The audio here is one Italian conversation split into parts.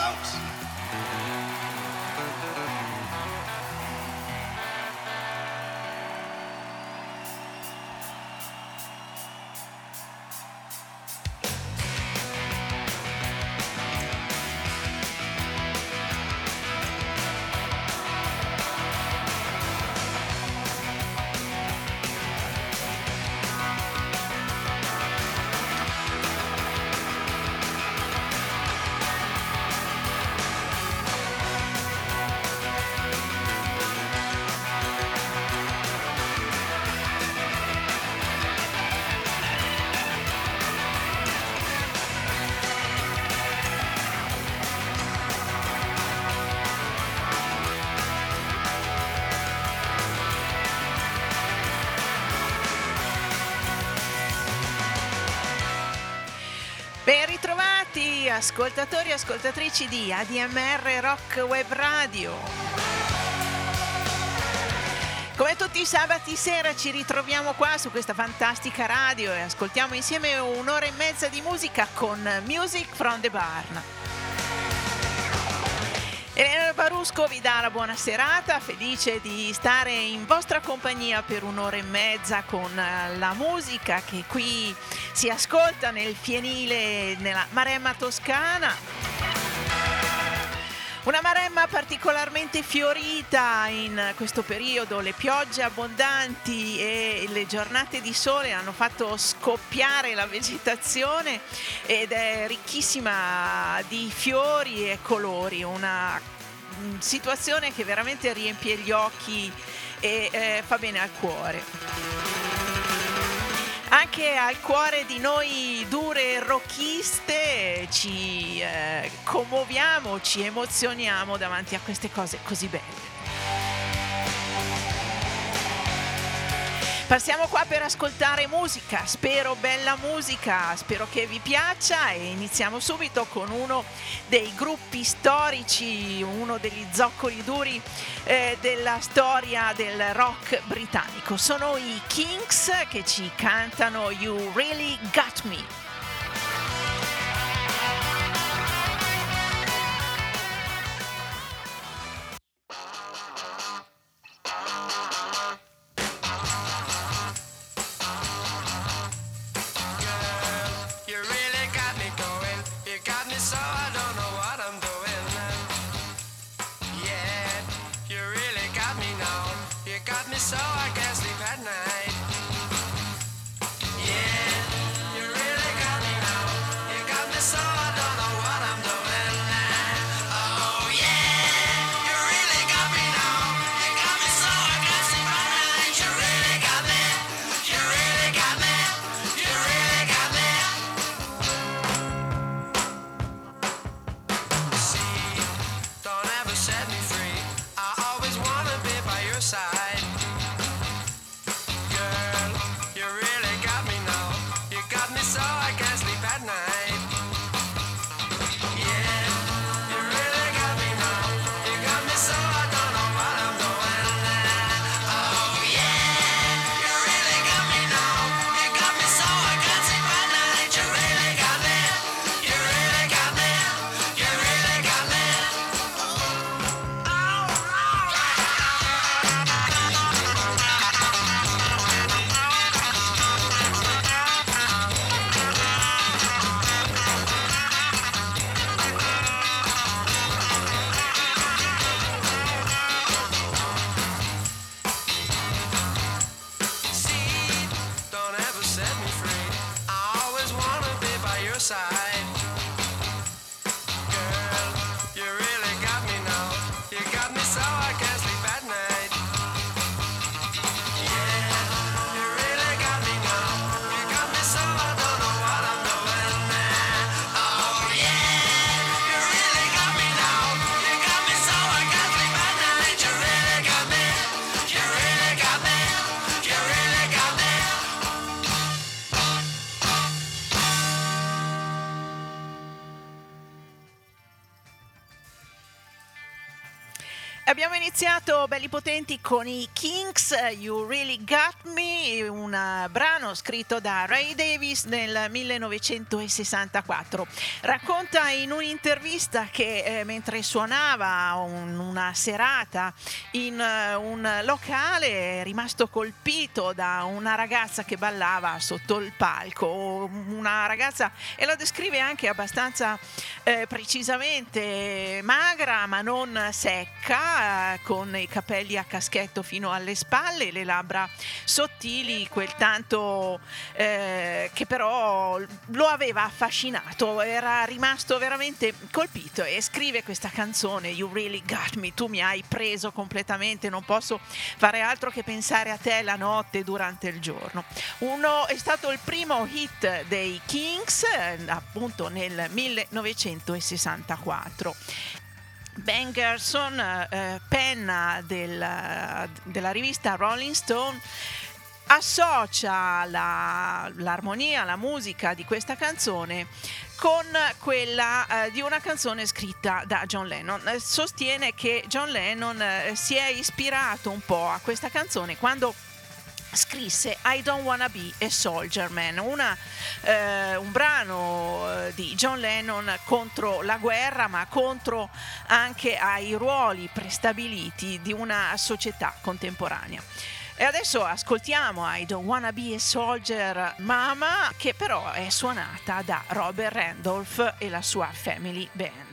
folks. Ascoltatori e ascoltatrici di ADMR Rock Web Radio. Come tutti i sabati sera ci ritroviamo qua su questa fantastica radio e ascoltiamo insieme un'ora e mezza di musica con Music from the Barn. Elena Barusco vi dà la buona serata, felice di stare in vostra compagnia per un'ora e mezza con la musica che qui si ascolta nel fienile, nella Maremma Toscana. Una Maremma particolarmente fiorita in questo periodo, le piogge abbondanti e le giornate di sole hanno fatto scoppiare la vegetazione ed è ricchissima di fiori e colori, una mm, situazione che veramente riempie gli occhi e eh, fa bene al cuore anche al cuore di noi dure rocchiste ci eh, commuoviamo, ci emozioniamo davanti a queste cose così belle. Passiamo qua per ascoltare musica, spero bella musica, spero che vi piaccia e iniziamo subito con uno dei gruppi storici, uno degli zoccoli duri eh, della storia del rock britannico. Sono i Kings che ci cantano You Really Got Me. Belli potenti con i Kings, You Really Got Me, un eh, brano scritto da Ray Davis nel 1964. Racconta in un'intervista che eh, mentre suonava un, una serata in uh, un locale è rimasto colpito da una ragazza che ballava sotto il palco, una ragazza e lo descrive anche abbastanza eh, precisamente magra ma non secca con i capelli a caschetto fino alle spalle, le labbra sottili, quel tanto eh, che però lo aveva affascinato, era rimasto veramente colpito e scrive questa canzone You Really Got Me, tu mi hai preso completamente, non posso fare altro che pensare a te la notte durante il giorno. Uno è stato il primo hit dei Kings eh, appunto nel 1964 Ben Gerson, eh, penna del, della rivista Rolling Stone, associa la, l'armonia, la musica di questa canzone con quella eh, di una canzone scritta da John Lennon. Eh, sostiene che John Lennon eh, si è ispirato un po' a questa canzone quando scrisse I Don't Wanna Be a Soldier Man, una, eh, un brano eh, di John Lennon contro la guerra, ma contro anche ai ruoli prestabiliti di una società contemporanea. E adesso ascoltiamo I Don't Wanna Be a Soldier Mama, che però è suonata da Robert Randolph e la sua Family Band.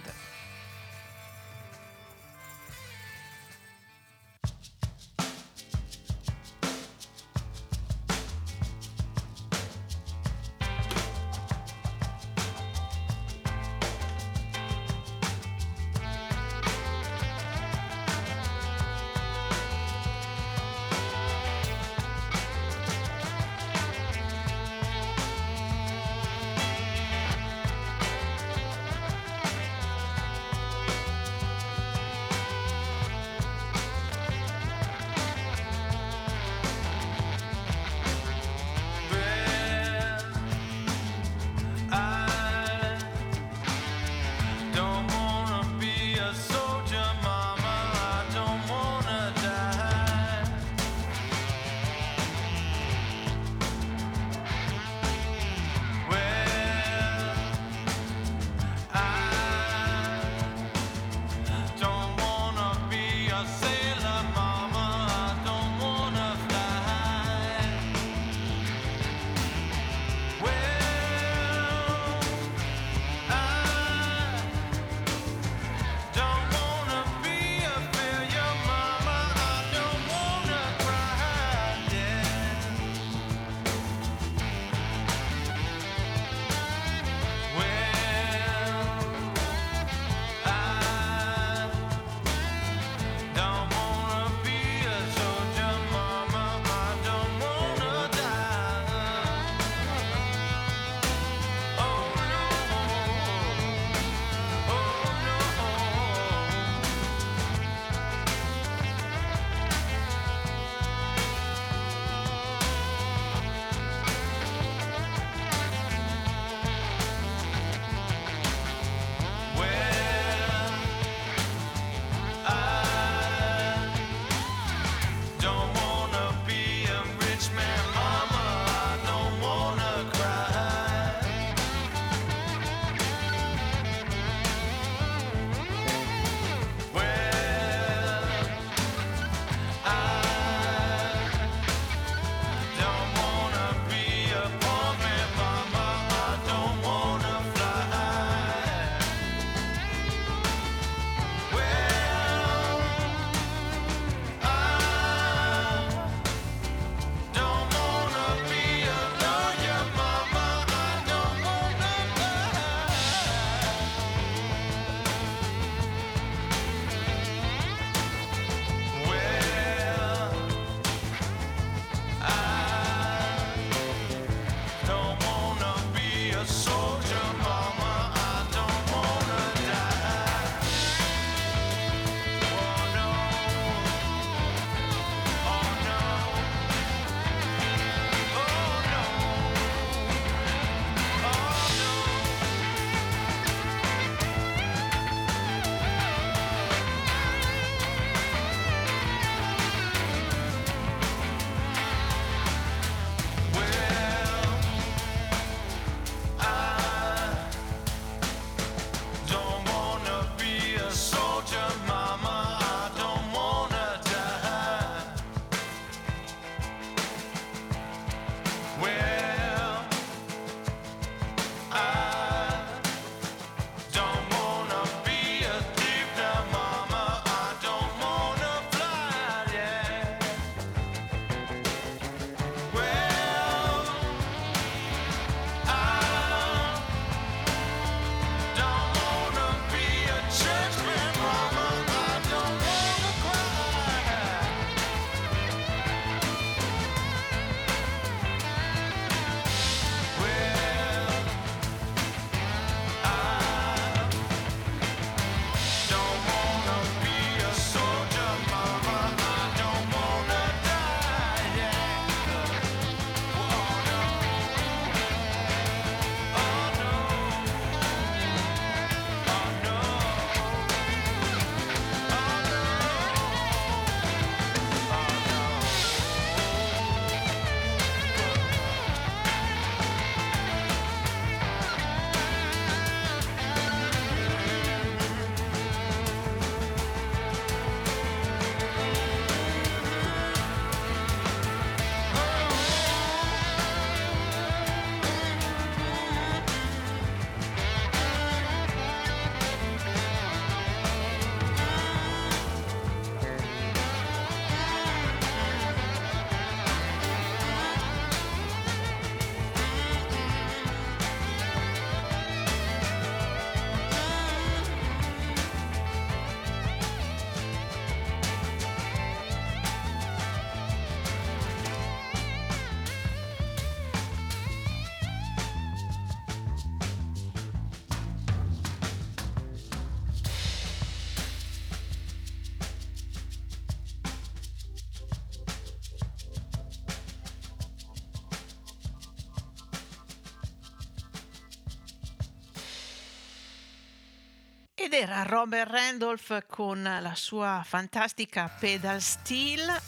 Ed era Robert Randolph con la sua fantastica pedal steel.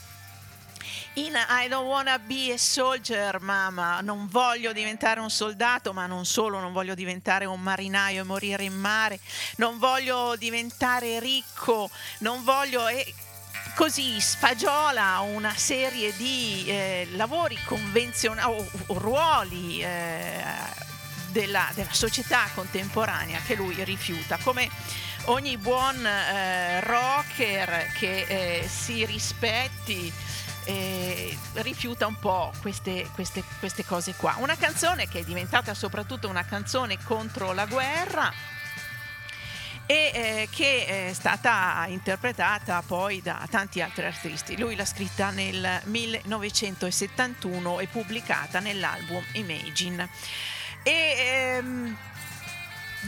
In I don't wanna be a soldier, mamma, non voglio diventare un soldato, ma non solo, non voglio diventare un marinaio e morire in mare, non voglio diventare ricco, non voglio... E così sfagiola una serie di eh, lavori convenzionali o, o ruoli eh, della, della, società contemporanea che lui rifiuta, come ogni buon eh, rocker che eh, si rispetti eh, rifiuta un po' queste, queste, queste cose qua. Una canzone che è diventata soprattutto una canzone contro la guerra e eh, che è stata interpretata poi da tanti altri artisti. Lui l'ha scritta nel 1971 e pubblicata nell'album Imagine. E, ehm,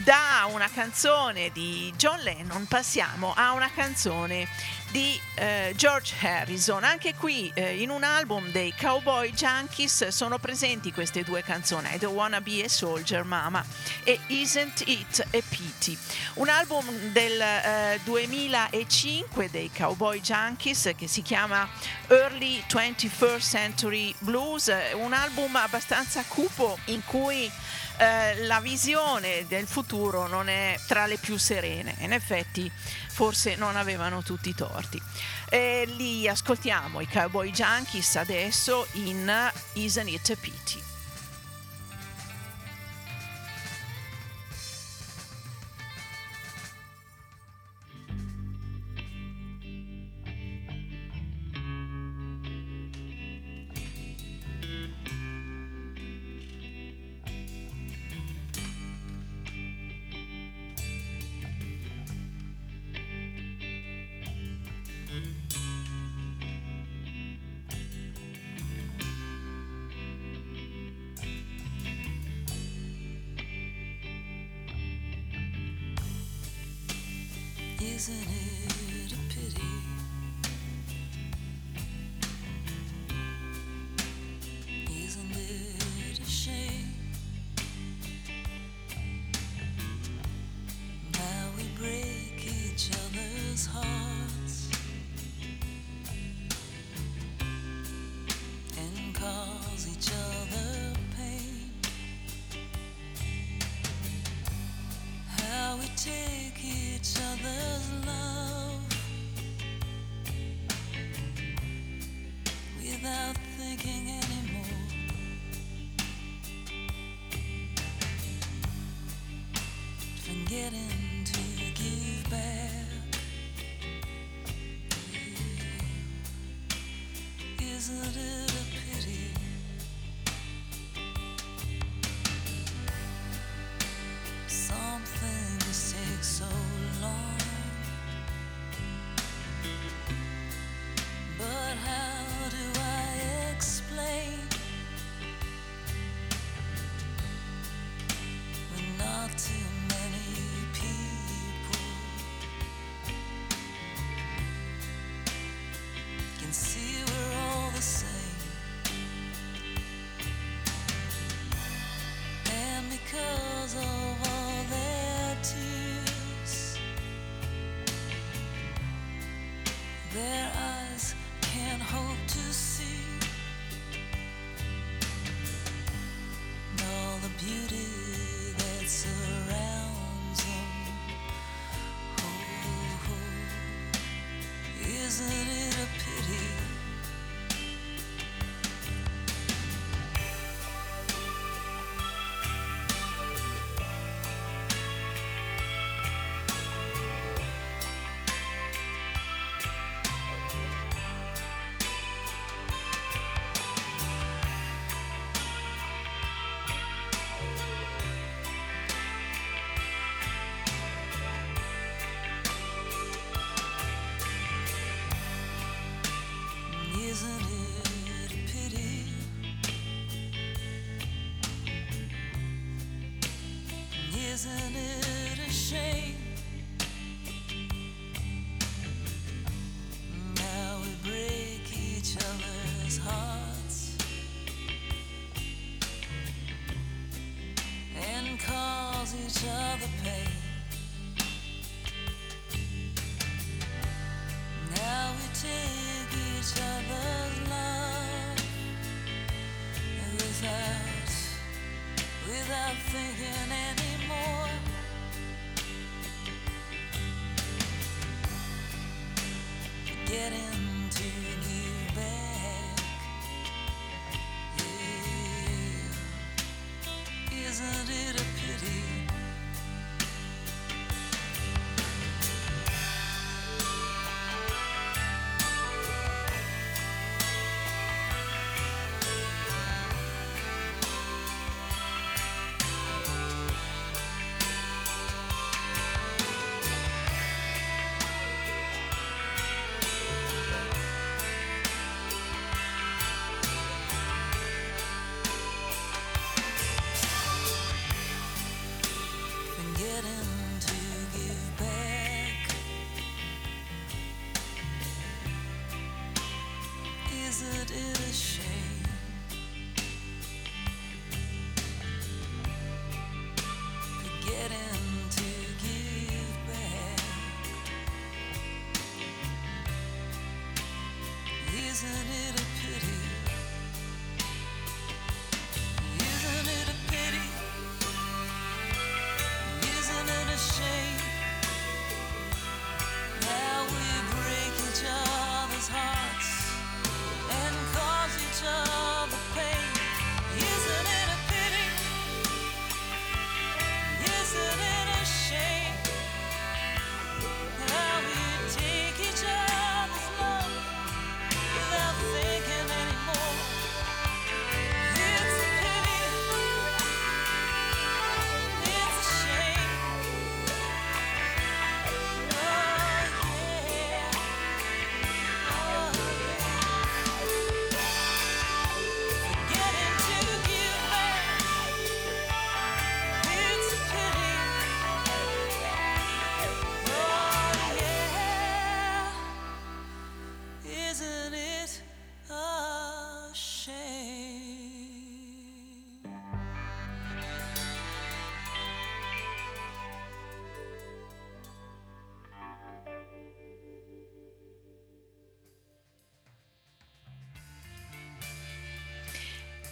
da una canzone di John Lennon passiamo a una canzone di eh, George Harrison. Anche qui eh, in un album dei Cowboy Junkies sono presenti queste due canzoni, I Don't Wanna Be a Soldier Mama e Isn't It a Pity. Un album del eh, 2005 dei Cowboy Junkies che si chiama Early 21st Century Blues, un album abbastanza cupo in cui eh, la visione del futuro non è tra le più serene. In effetti forse non avevano tutti i torti. E li ascoltiamo, i Cowboy Junkies, adesso in Isn't It a Pity. Isn't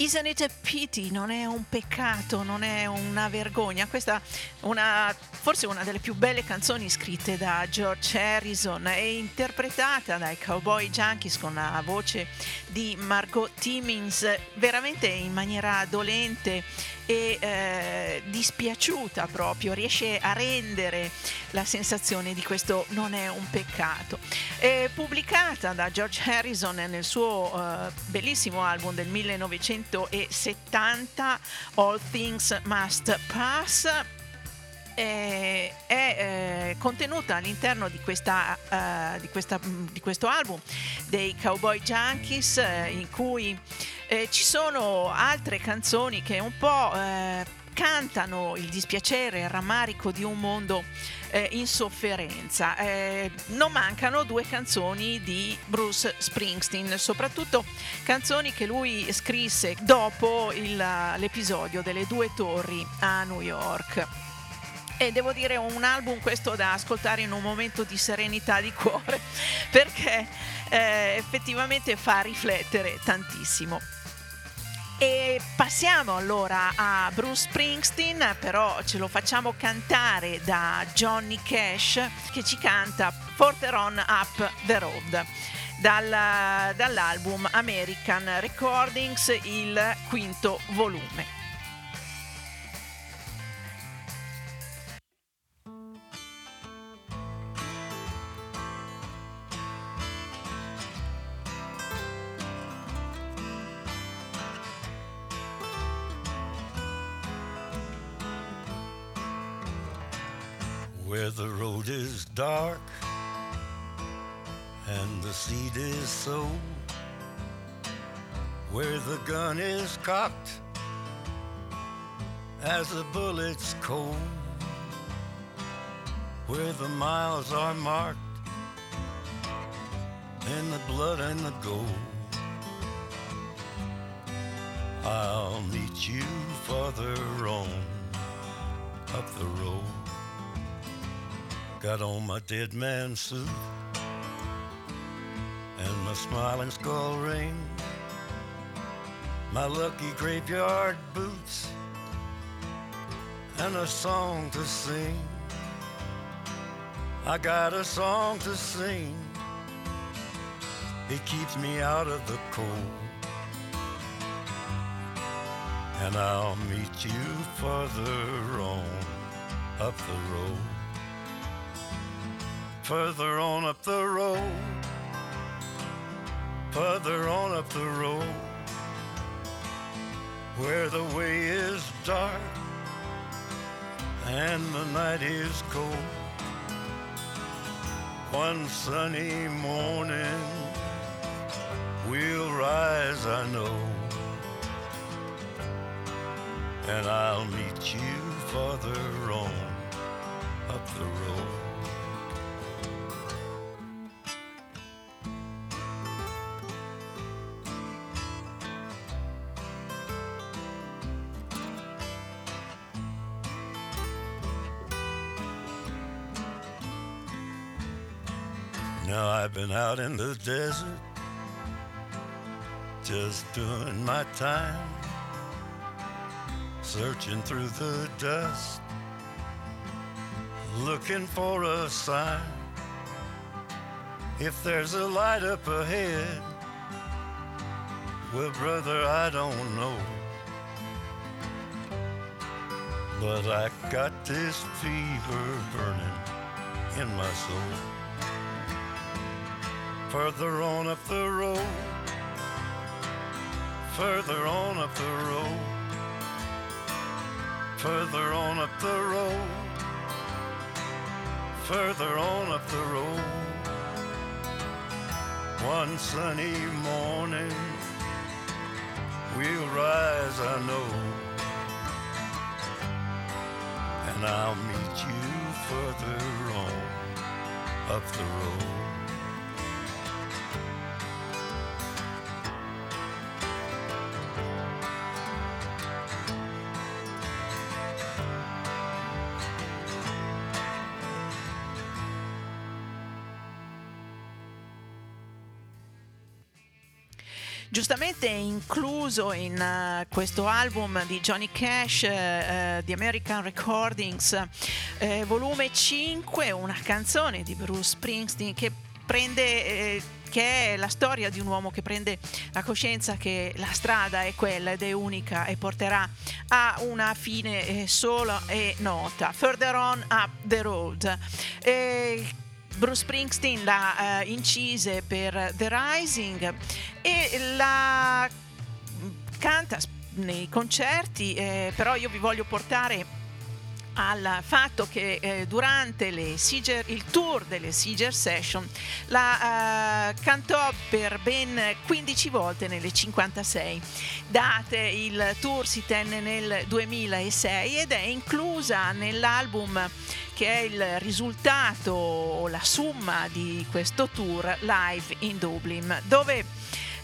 Isn't it a pity? Non è un peccato, non è una vergogna. Questa è una, forse una delle più belle canzoni scritte da George Harrison e interpretata dai Cowboy Junkies con la voce di Margot Timmins, veramente in maniera dolente e eh, dispiaciuta proprio, riesce a rendere la sensazione di questo non è un peccato. È pubblicata da George Harrison nel suo eh, bellissimo album del 1970, All Things Must Pass, eh, è eh, contenuta all'interno di, questa, eh, di, questa, di questo album dei Cowboy Junkies eh, in cui eh, ci sono altre canzoni che un po' eh, cantano il dispiacere il rammarico di un mondo eh, in sofferenza. Eh, non mancano due canzoni di Bruce Springsteen, soprattutto canzoni che lui scrisse dopo il- l'episodio delle due torri a New York. E devo dire un album questo da ascoltare in un momento di serenità di cuore perché eh, effettivamente fa riflettere tantissimo. E passiamo allora a Bruce Springsteen, però ce lo facciamo cantare da Johnny Cash che ci canta Porter on Up the Road dal- dall'album American Recordings, il quinto volume. Where the road is dark and the seed is sown, where the gun is cocked as the bullet's cold, where the miles are marked in the blood and the gold. I'll meet you farther on up the road. Got on my dead man suit and my smiling skull ring, my lucky graveyard boots, and a song to sing. I got a song to sing. It keeps me out of the cold. And I'll meet you further on up the road. Further on up the road. Further on up the road. Where the way is dark and the night is cold. One sunny morning we'll rise, I know, and I'll meet you farther on up the road. Out in the desert just doing my time, searching through the dust, looking for a sign. If there's a light up ahead, well, brother, I don't know. But I got this fever burning in my soul. Further on up the road, further on up the road, further on up the road, further on up the road. One sunny morning, we'll rise, I know, and I'll meet you further on up the road. Giustamente incluso in eh, questo album di Johnny Cash, eh, The American Recordings, eh, volume 5, una canzone di Bruce Springsteen che prende che è la storia di un uomo che prende la coscienza che la strada è quella ed è unica e porterà a una fine sola e nota. Further on up the road. Eh, Bruce Springsteen l'ha eh, incise per The Rising e la canta nei concerti, eh, però io vi voglio portare al fatto che eh, durante le Seeger- il tour delle Seeger Session la eh, cantò per ben 15 volte nelle 56 date. Il tour si tenne nel 2006 ed è inclusa nell'album che è il risultato o la somma di questo tour live in Dublin, dove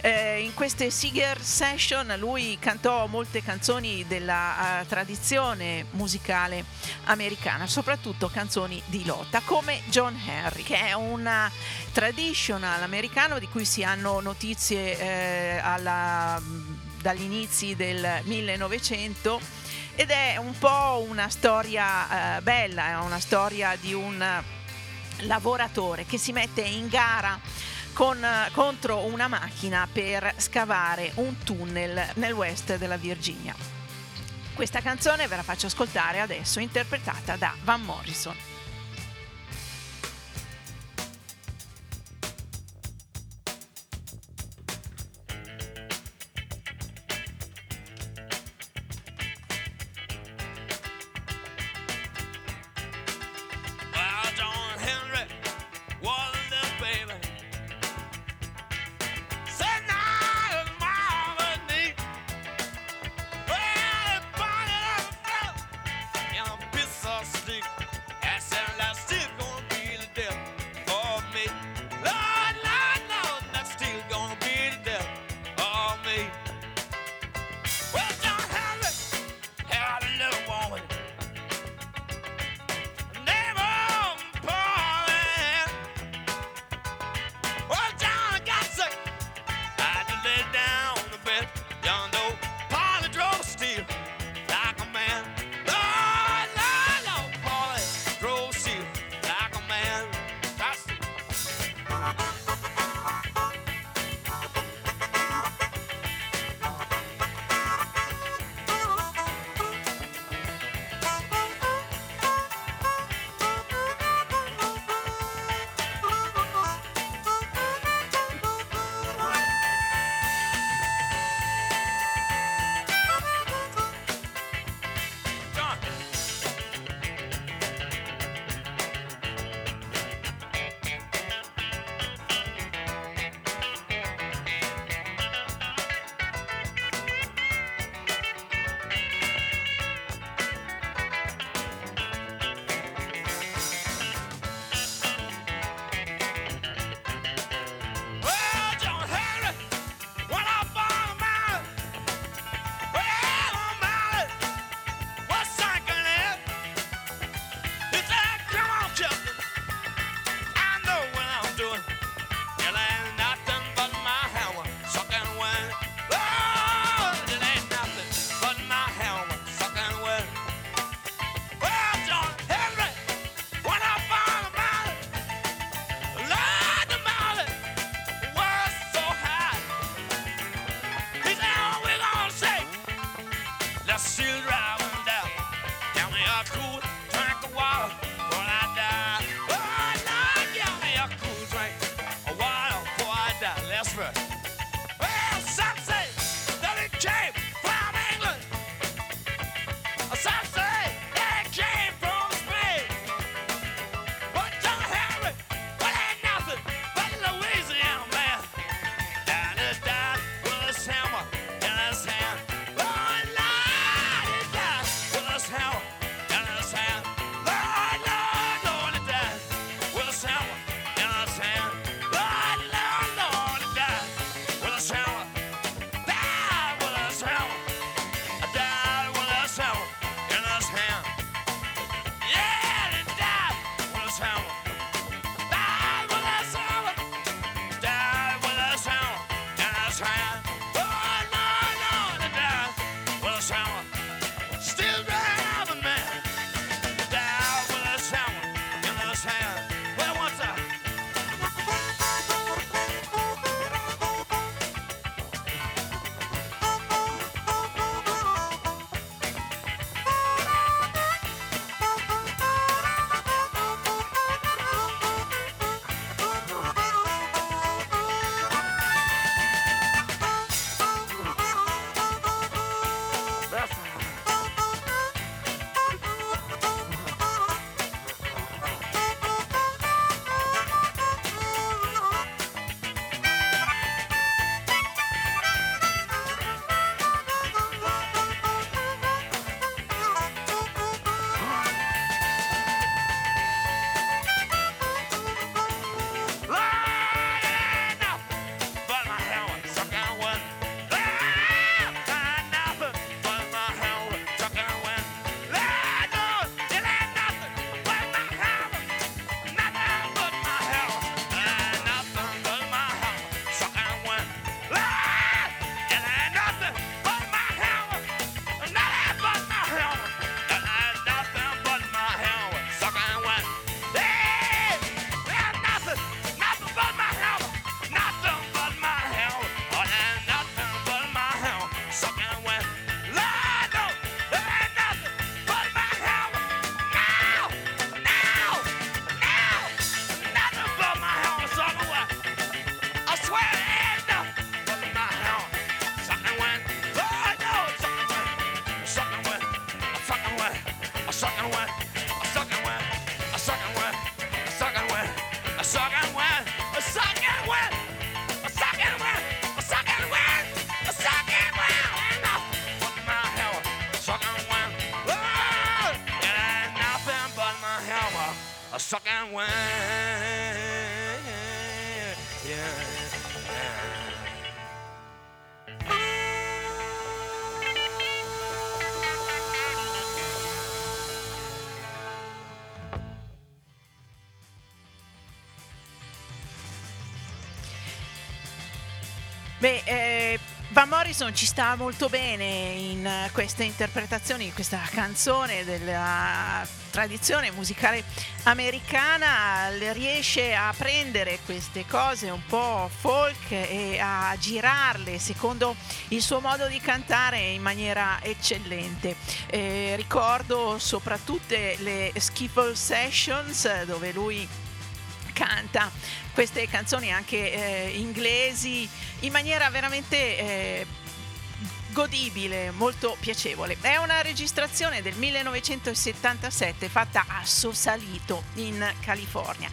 eh, in queste Seeger Session lui cantò molte canzoni della eh, tradizione musicale americana, soprattutto canzoni di lotta, come John Henry, che è un traditional americano di cui si hanno notizie eh, alla- dagli inizi del 1900 ed è un po' una storia eh, bella, è una storia di un lavoratore che si mette in gara con, contro una macchina per scavare un tunnel nel west della Virginia. Questa canzone ve la faccio ascoltare adesso, interpretata da Van Morrison. Beh, eh, Van Morrison ci sta molto bene in queste interpretazioni, in questa canzone della tradizione musicale americana, riesce a prendere queste cose un po' folk e a girarle secondo il suo modo di cantare in maniera eccellente. Eh, ricordo soprattutto le Skiffle Sessions dove lui canta queste canzoni anche eh, inglesi in maniera veramente eh, godibile, molto piacevole. È una registrazione del 1977 fatta a Sosalito in California.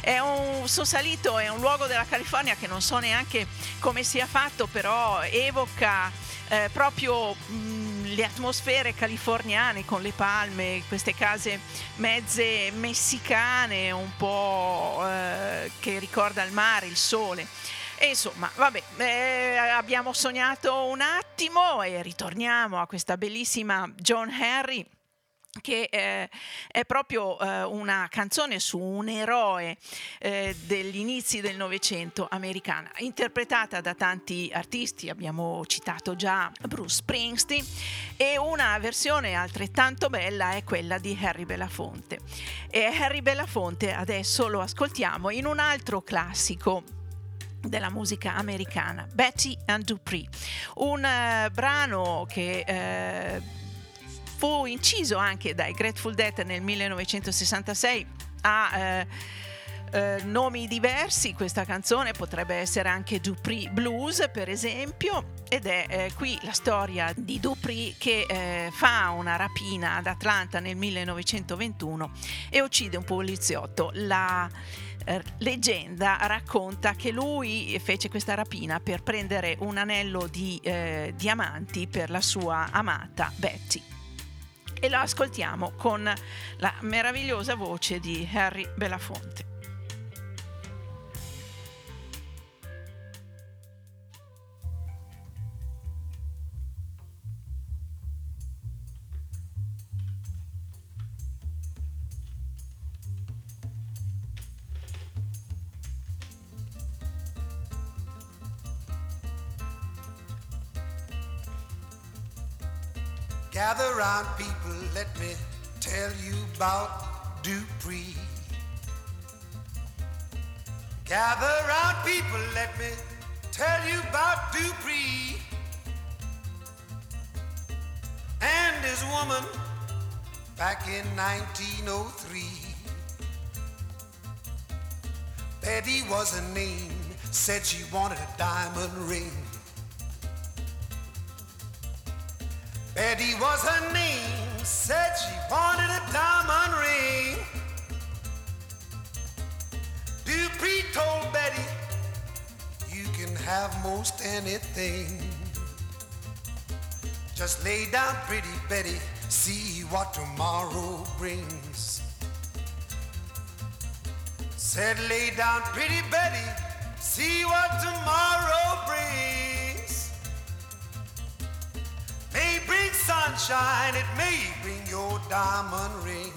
È un Sosalito è un luogo della California che non so neanche come sia fatto, però evoca eh, proprio mh, le atmosfere californiane con le palme, queste case mezze messicane, un po' eh, che ricorda il mare, il sole. E insomma, vabbè, eh, abbiamo sognato un attimo e ritorniamo a questa bellissima John Henry che eh, è proprio eh, una canzone su un eroe eh, degli inizi del Novecento americana, interpretata da tanti artisti, abbiamo citato già Bruce Springsteen, e una versione altrettanto bella è quella di Harry Belafonte. E Harry Belafonte adesso lo ascoltiamo in un altro classico della musica americana, Betty and Dupree, un eh, brano che eh, fu inciso anche dai Grateful Dead nel 1966 a eh, eh, nomi diversi, questa canzone potrebbe essere anche Dupree Blues per esempio ed è eh, qui la storia di Dupree che eh, fa una rapina ad Atlanta nel 1921 e uccide un poliziotto. La leggenda racconta che lui fece questa rapina per prendere un anello di eh, diamanti per la sua amata Betty. E lo ascoltiamo con la meravigliosa voce di Harry Belafonte. Gather round, people, let me tell you about Dupree. Gather round, people, let me tell you about Dupree and his woman back in 1903. Betty was her name, said she wanted a diamond ring. Betty was her name, said she wanted a diamond ring. Dupree told Betty, you can have most anything. Just lay down, pretty Betty, see what tomorrow brings. Said, lay down, pretty Betty, see what tomorrow brings. May bring sunshine, it may bring your diamond ring.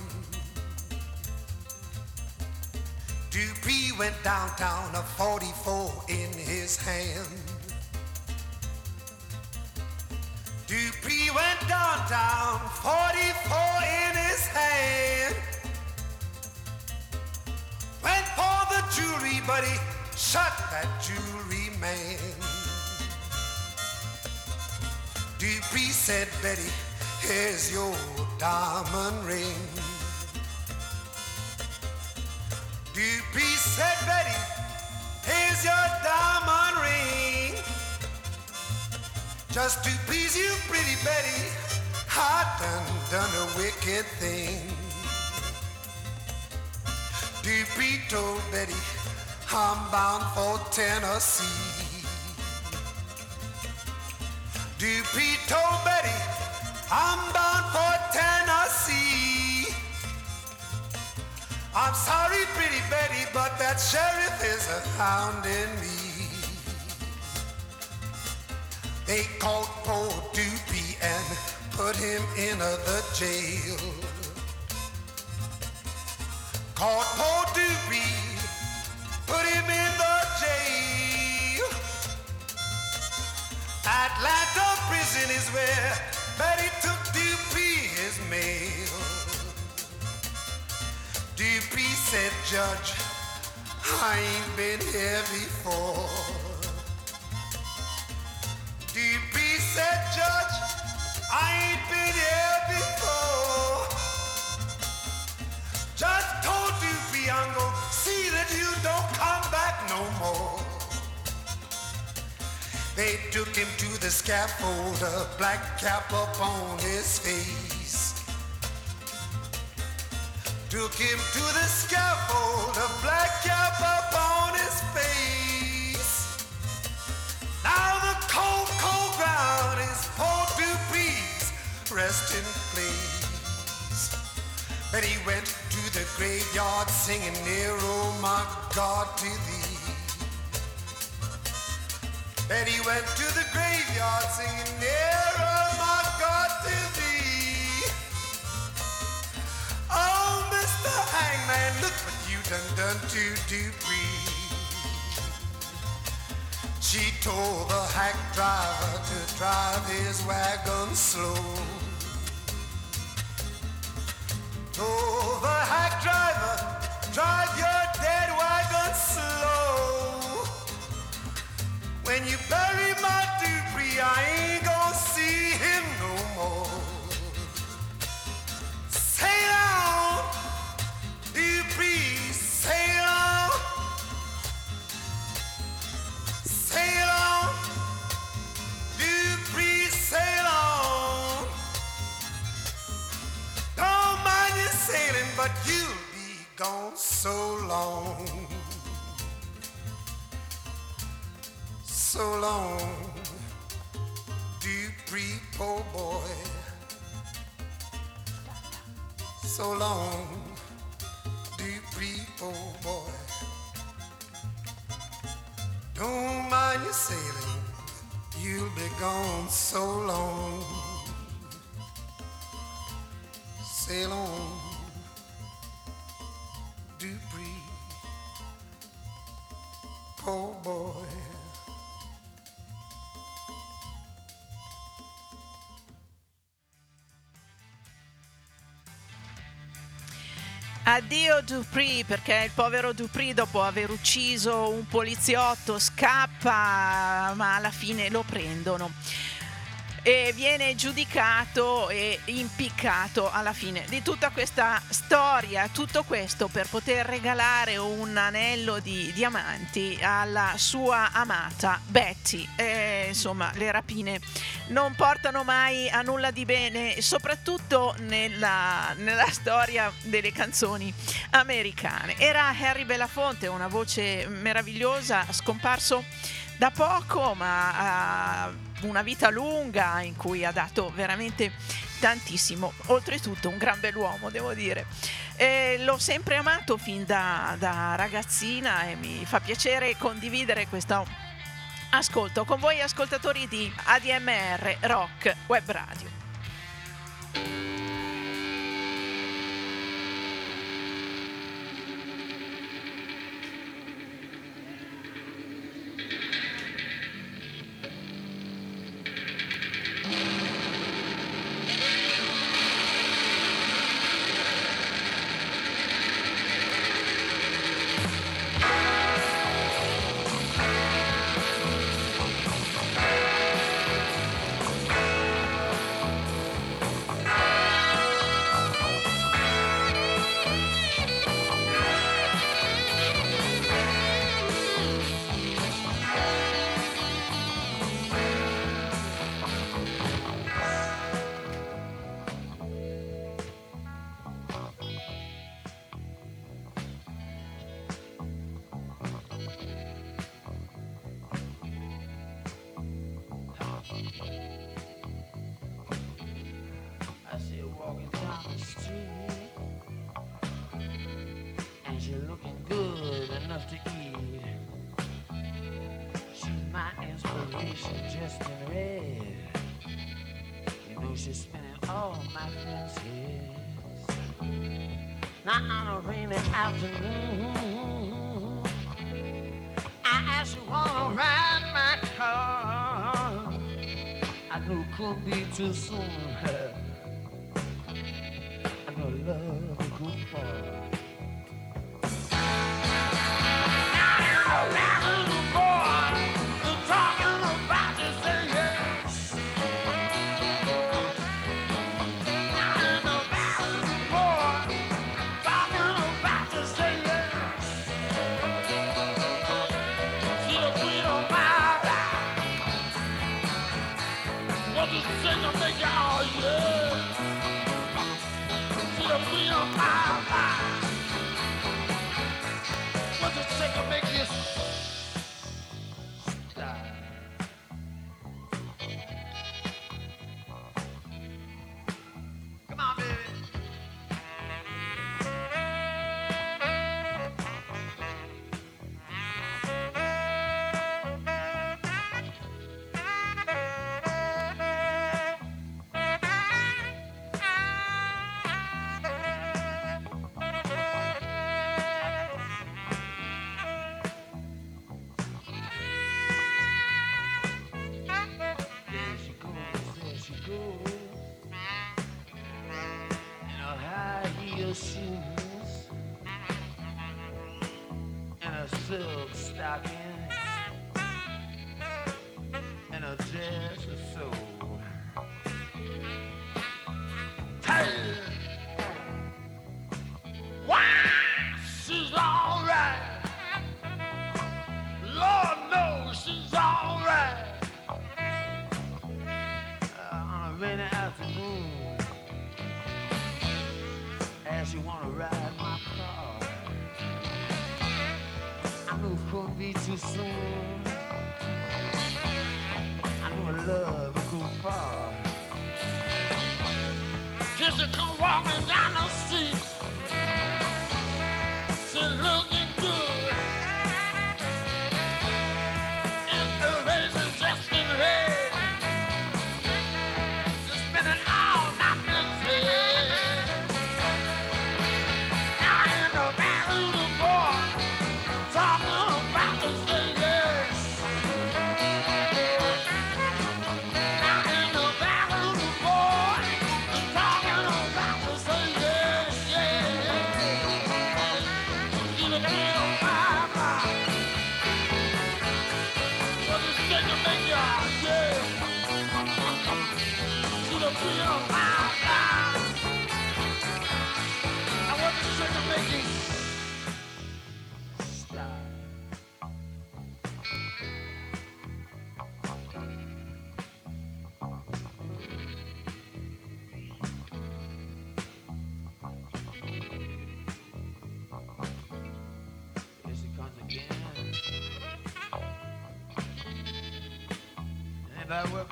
Dupree went downtown, a 44 in his hand. Dupree went downtown, 44 in his hand. Went for the jewelry, but he shot that jewelry man. Dupree said, Betty, here's your diamond ring. Dupree said, Betty, here's your diamond ring. Just to please you, pretty Betty, I done done a wicked thing. Dupree told Betty, I'm bound for Tennessee. Dupree told Betty, I'm bound for Tennessee. I'm sorry, pretty Betty, but that sheriff is a hounding me. They caught poor Dupree and put him in the jail. Caught poor Dupree, put him in Atlanta prison is where Betty took Dupree his mail. Dupree said, Judge, I ain't been here before. Dupree said, Judge, I ain't They took him to the scaffold, a black cap upon his face. Took him to the scaffold, a black cap upon his face. Now the cold, cold ground is poor Dupree's resting place. But he went to the graveyard singing near, oh my God, to thee. Betty went to the graveyard singing nearer, my God, to thee. Oh, Mr. Hangman, look what you done done to Dupree. She told the hack driver to drive his wagon slow. Told the hack driver, drive your dead wagon slow. When you bury my debris, I ain't gonna see him no more. Sail on, debris, sail on. Sail on, debris, sail on. Don't mind your sailing, but you'll be gone so long. So long, Dupree, poor boy. So long, Dupree, poor boy. Don't mind your sailing, you'll be gone so long. Sail on, Addio Dupree perché il povero Dupree dopo aver ucciso un poliziotto scappa ma alla fine lo prendono e viene giudicato e impiccato alla fine di tutta questa storia, tutto questo per poter regalare un anello di diamanti alla sua amata Betty. E, insomma, le rapine non portano mai a nulla di bene, soprattutto nella, nella storia delle canzoni americane. Era Harry Belafonte, una voce meravigliosa, scomparso da poco, ma ha una vita lunga in cui ha dato veramente tantissimo. Oltretutto un gran bell'uomo, devo dire. E l'ho sempre amato fin da, da ragazzina e mi fa piacere condividere questo ascolto con voi ascoltatori di ADMR Rock Web Radio.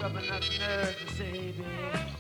rubbing up nerve to save it.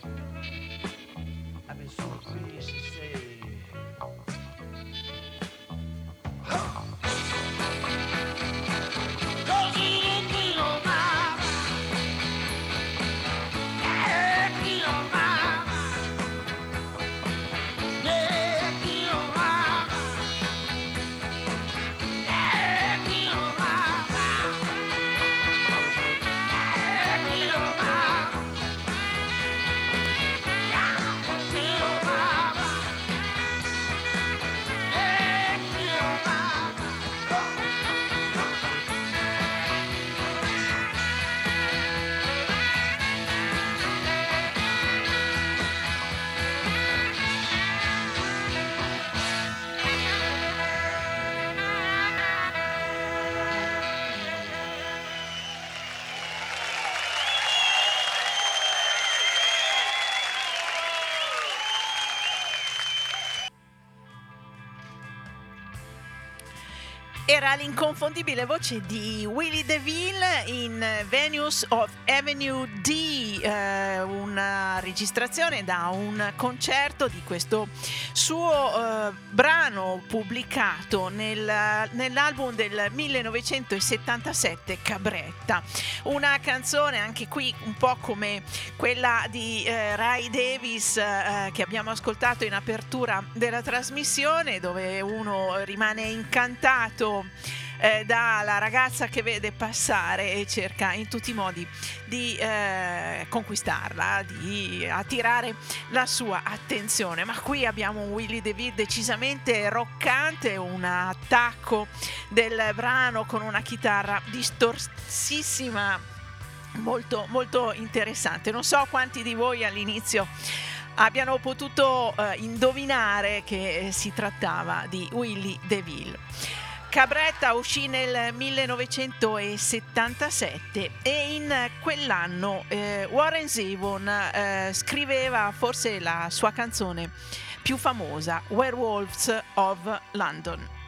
Era l'inconfondibile voce di Willie DeVille in Venus of Avenue D, eh, una registrazione da un concerto di questo suo eh, brano pubblicato nel- nell'album del 1977 Cabretta. Una canzone anche qui un po' come quella di eh, Ray Davis eh, che abbiamo ascoltato in apertura della trasmissione dove uno rimane incantato eh, dalla ragazza che vede passare e cerca in tutti i modi di eh, conquistarla, di attirare la sua attenzione. Ma qui abbiamo un Willy DeVille decisamente roccante, un attacco del brano con una chitarra distorsissima molto molto interessante. Non so quanti di voi all'inizio abbiano potuto eh, indovinare che si trattava di Willy DeVille. Cabretta uscì nel 1977 e in quell'anno eh, Warren Zevon eh, scriveva forse la sua canzone più famosa, Werewolves of London.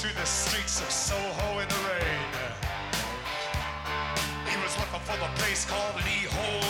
Through the streets of Soho in the rain. He was looking for the place called Lee Ho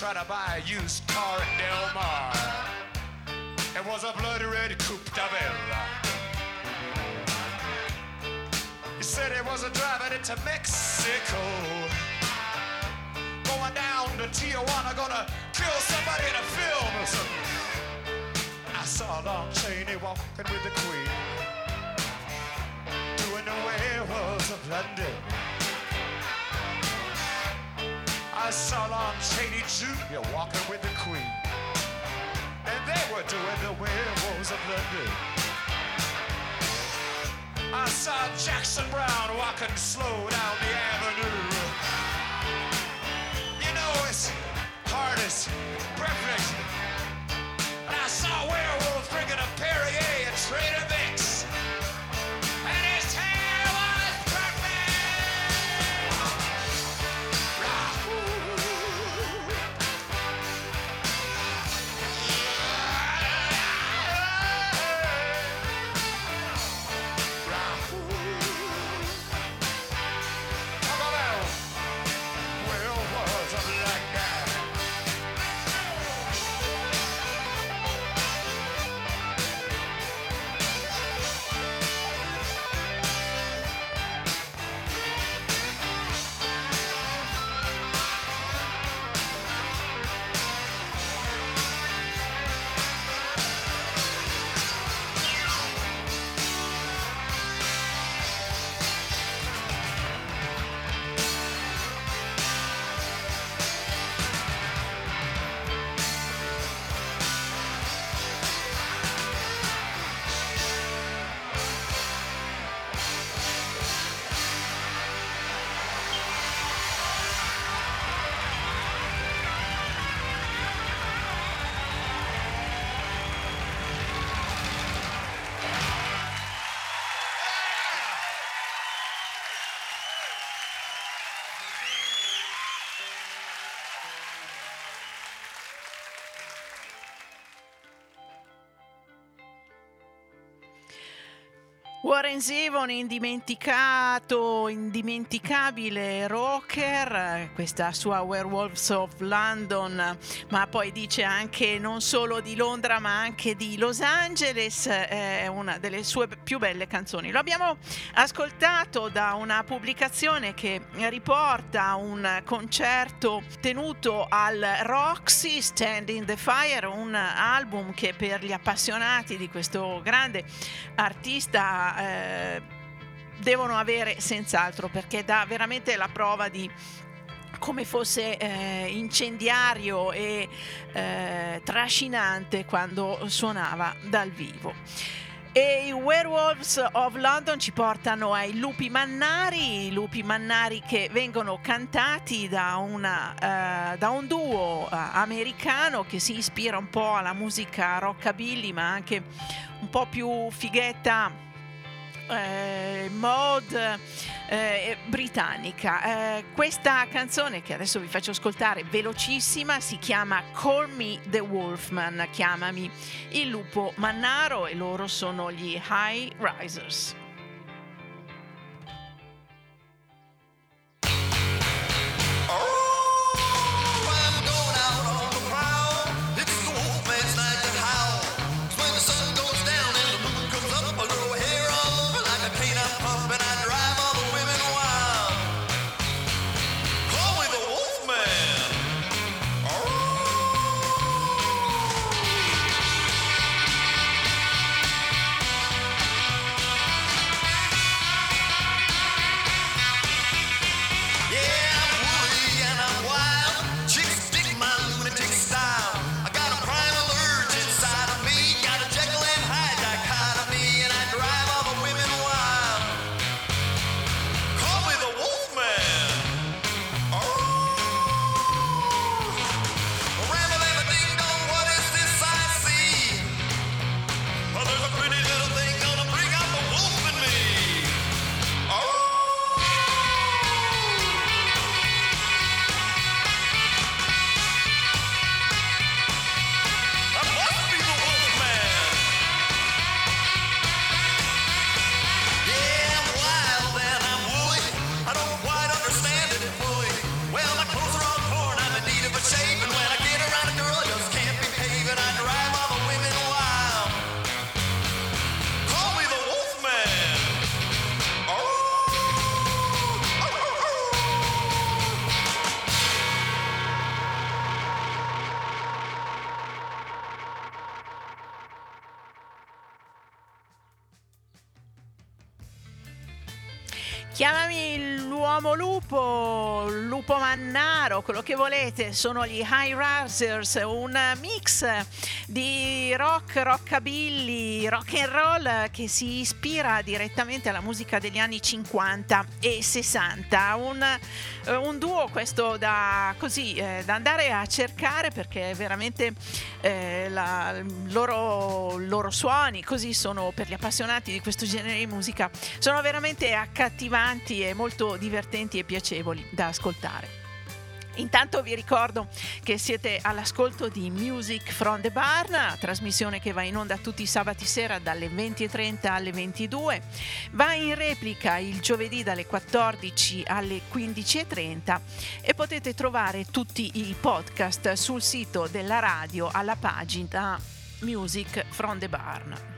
try to buy a used car in Del Mar. It was a bloody red coupe de. He said he was a driving into Mexico. Going down to Tijuana, gonna kill somebody in a film or something. I saw Lon Chaney walking with the Queen, doing the werewolves of London. I saw Lon Chaney Jr. walking with the Queen, and they were doing the werewolves of London. I saw Jackson Brown walking slow down the avenue. You know, it's hard as perfect. And I saw werewolves drinking a Perrier and Trader Warren Zevon, indimenticato, indimenticabile rocker, questa sua Werewolves of London, ma poi dice anche non solo di Londra ma anche di Los Angeles, è una delle sue più belle canzoni. Lo abbiamo ascoltato da una pubblicazione che riporta un concerto tenuto al Roxy Stand in the Fire, un album che per gli appassionati di questo grande artista eh, devono avere senz'altro perché dà veramente la prova di come fosse eh, incendiario e eh, trascinante quando suonava dal vivo. E i Werewolves of London ci portano ai lupi mannari, i lupi mannari che vengono cantati da, una, eh, da un duo eh, americano che si ispira un po' alla musica rockabilly ma anche un po' più fighetta eh, mod eh, britannica. Eh, questa canzone che adesso vi faccio ascoltare velocissima si chiama Call Me the Wolfman, chiamami il lupo mannaro e loro sono gli High Risers. Quello che volete, sono gli High Risers, un mix di rock, rockabilly, rock and roll che si ispira direttamente alla musica degli anni 50 e 60. Un, eh, un duo questo da, così, eh, da andare a cercare perché veramente eh, la, loro, loro suoni, così sono per gli appassionati di questo genere di musica, sono veramente accattivanti e molto divertenti e piacevoli da ascoltare. Intanto vi ricordo che siete all'ascolto di Music from the Barn, trasmissione che va in onda tutti i sabati sera dalle 20.30 alle 22, va in replica il giovedì dalle 14 alle 15.30 e potete trovare tutti i podcast sul sito della radio alla pagina Music from the Barn.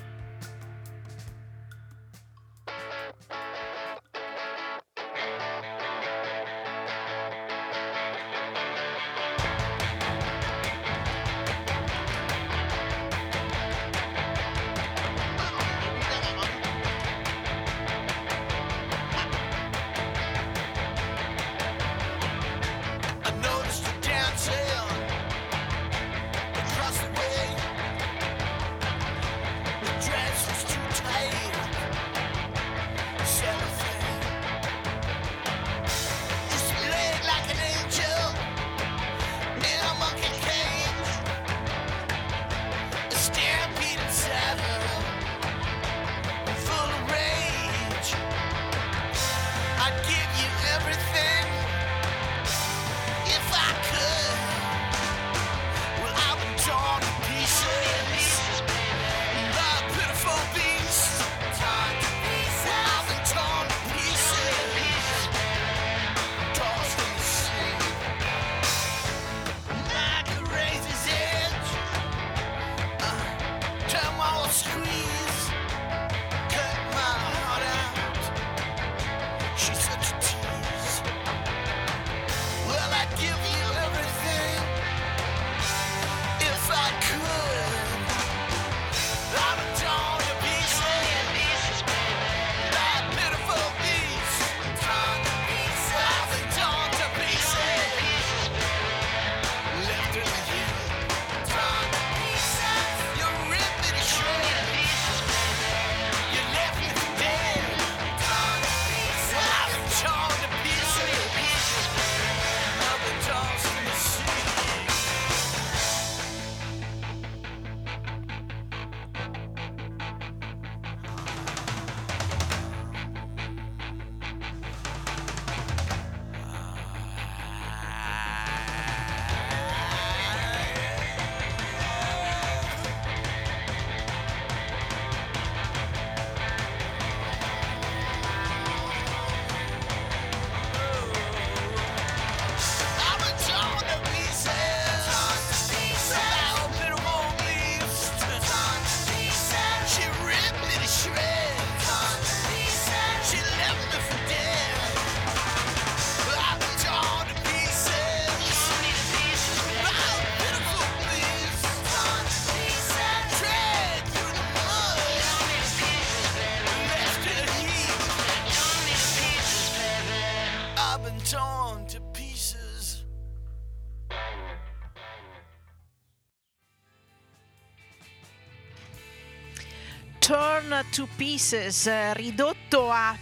To Pieces, eh, ridotto a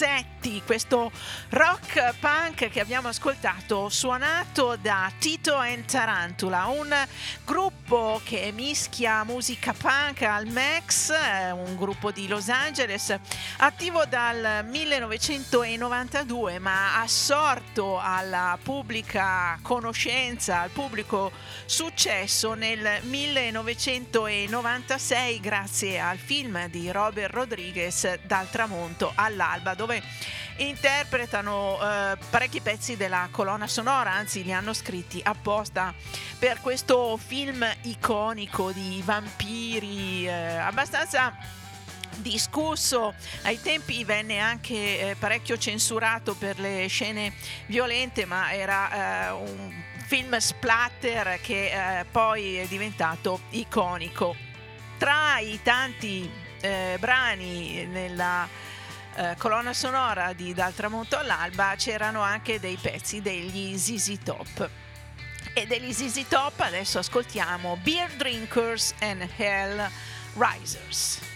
pezzetti, questo rock punk che abbiamo ascoltato suonato da Tito and Tarantula, un gruppo che mischia musica punk al Max, eh, un gruppo di Los Angeles, attivo dal 1992 ma assorto alla pubblica conoscenza, al pubblico successo nel 1996 grazie al film di Robert Rodriguez Dal tramonto all'alba dove interpretano eh, parecchi pezzi della colonna sonora, anzi li hanno scritti apposta per questo film iconico di vampiri eh, abbastanza discusso. Ai tempi venne anche eh, parecchio censurato per le scene violente ma era eh, un film splatter che eh, poi è diventato iconico. Tra i tanti eh, brani nella eh, colonna sonora di Dal tramonto all'alba c'erano anche dei pezzi degli ZZ Top. E degli ZZ Top adesso ascoltiamo Beer Drinkers and Hell Risers.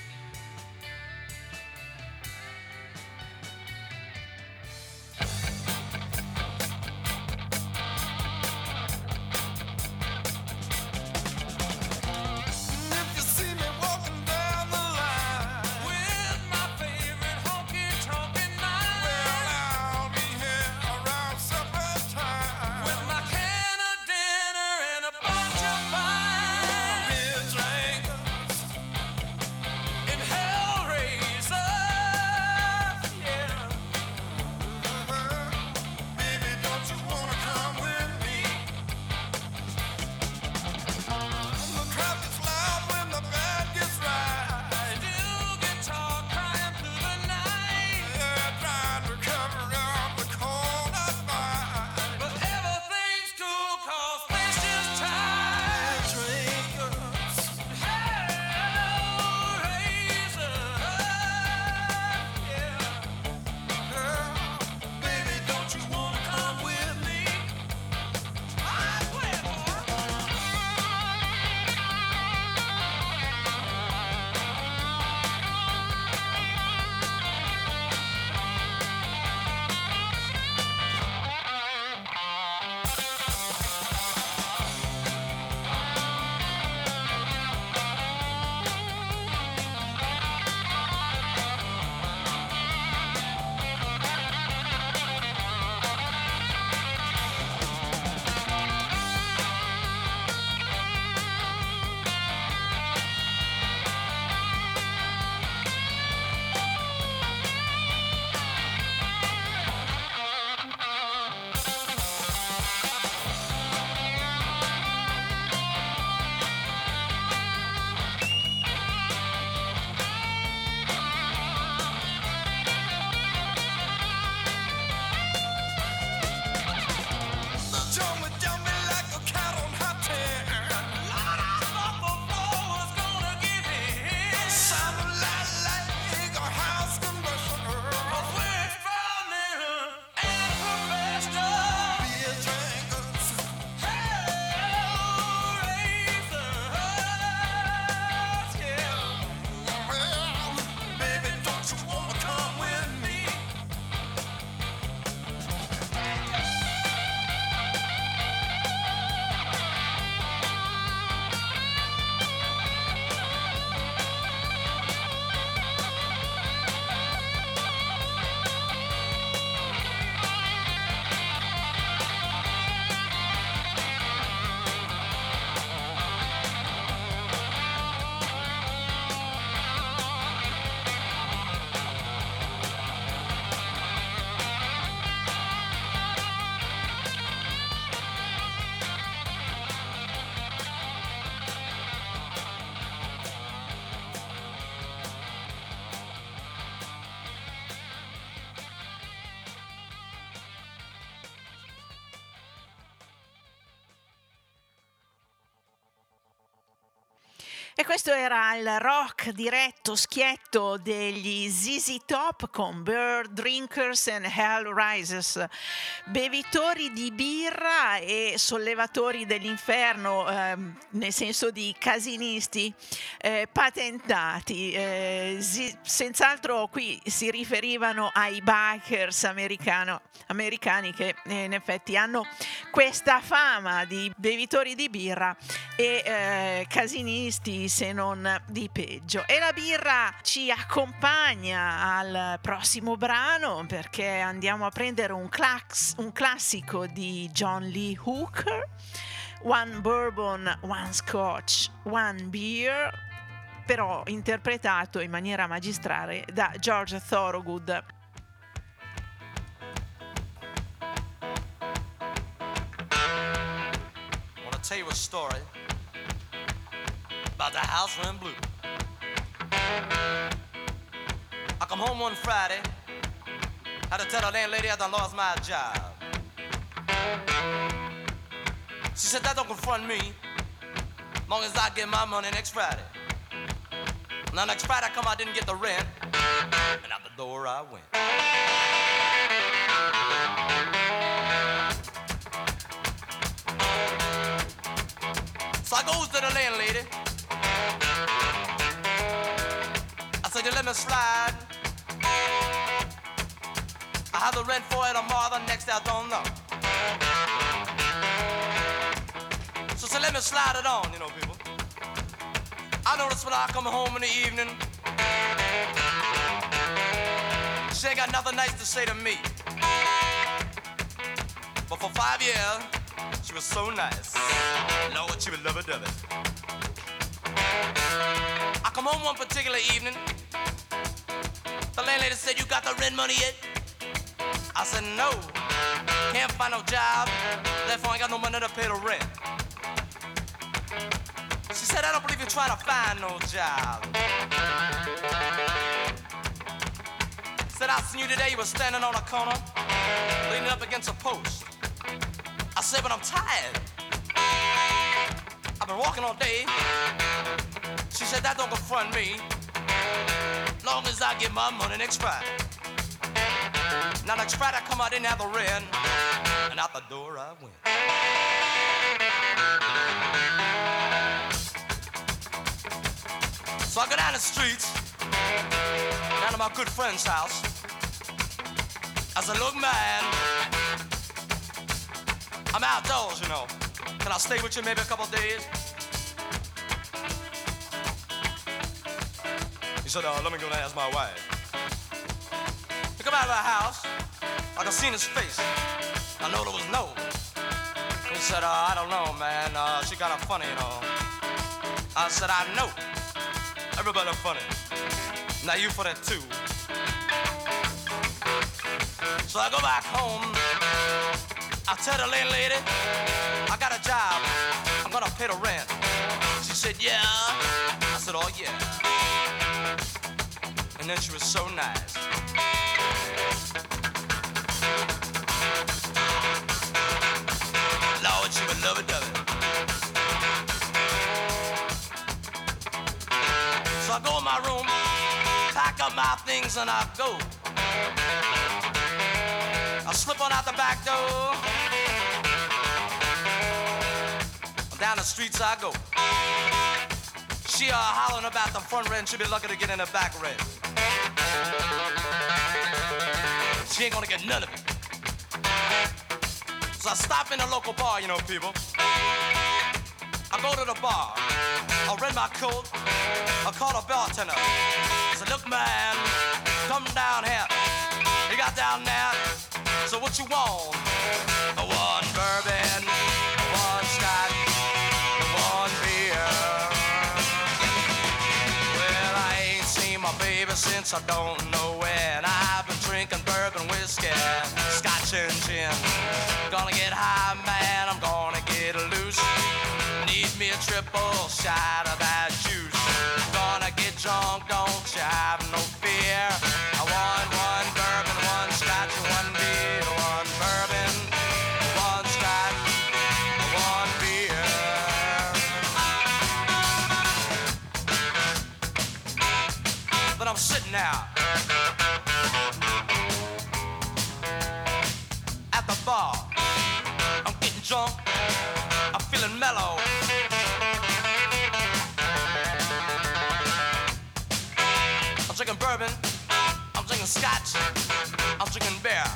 Questo era il rock diretto, schietto degli ZZ Top con Bird Drinkers and Hell Rises, bevitori di birra e sollevatori dell'inferno, ehm, nel senso di casinisti eh, patentati. Eh, zi- senz'altro qui si riferivano ai bikers americani che eh, in effetti hanno questa fama di bevitori di birra e eh, casinisti se non di peggio. E la birra ci accompagna al prossimo brano perché andiamo a prendere un, clax- un classico di John Lee Hooker, One Bourbon, One Scotch, One Beer, però interpretato in maniera magistrale da George Thorogood. tell you a story about the house in blue. I come home one Friday, had to tell the landlady I done lost my job. She said that don't confront me, long as I get my money next Friday. Now next Friday I come, I didn't get the rent, and out the door I went. So I goes to the landlady. I said, you let me slide. I have the rent for it tomorrow, the next I don't know. So say, let me slide it on, you know, people. I notice when I come home in the evening, she ain't got nothing nice to say to me. But for five years, she was so nice. Lord, she was love it, it. I come home one particular evening. The landlady said, You got the rent money yet? I said, No. Can't find no job. Therefore, I ain't got no money to pay the rent. She said, I don't believe you're trying to find no job. Said, I seen you today. You were standing on a corner, leaning up against a post. I said, but I'm tired. I've been walking all day. She said, that don't confront me. Long as I get my money next Friday. Now next Friday I come out, have the rent. And out the door I went. So I go down the street, down to my good friend's house. I said, look man, I'm outdoors, you know. Can I stay with you maybe a couple days? He said, uh, let me go and ask my wife. Out of the house, I could see his face. I know there was no. He said, uh, I don't know, man. Uh, she got a funny, you know. I said, I know. Everybody funny. Now you for that too. So I go back home. I tell the landlady, I got a job. I'm gonna pay the rent. She said, yeah. I said, oh yeah. And then she was so nice. And I go. I slip on out the back door. Down the streets I go. She uh, hollering about the front rent. She'll be lucky to get in the back rent. She ain't gonna get none of it. So I stop in a local bar, you know, people. I go to the bar. I rent my coat. I call the bartender. I said, look, man, come down here. You got down there. So what you want? One bourbon, one one beer. Well, I ain't seen my baby since I don't know when. I've drinking bourbon whiskey, scotch and gin. Gonna get high, man. I'm gonna get loose. Need me a triple shot of that juice. Gonna get drunk, don't you have no fear. I want one bourbon, one scotch, one beer. One bourbon, one scotch, one beer. But I'm sitting now drunk. I'm feeling mellow. I'm drinking bourbon. I'm drinking scotch. I'm drinking beer.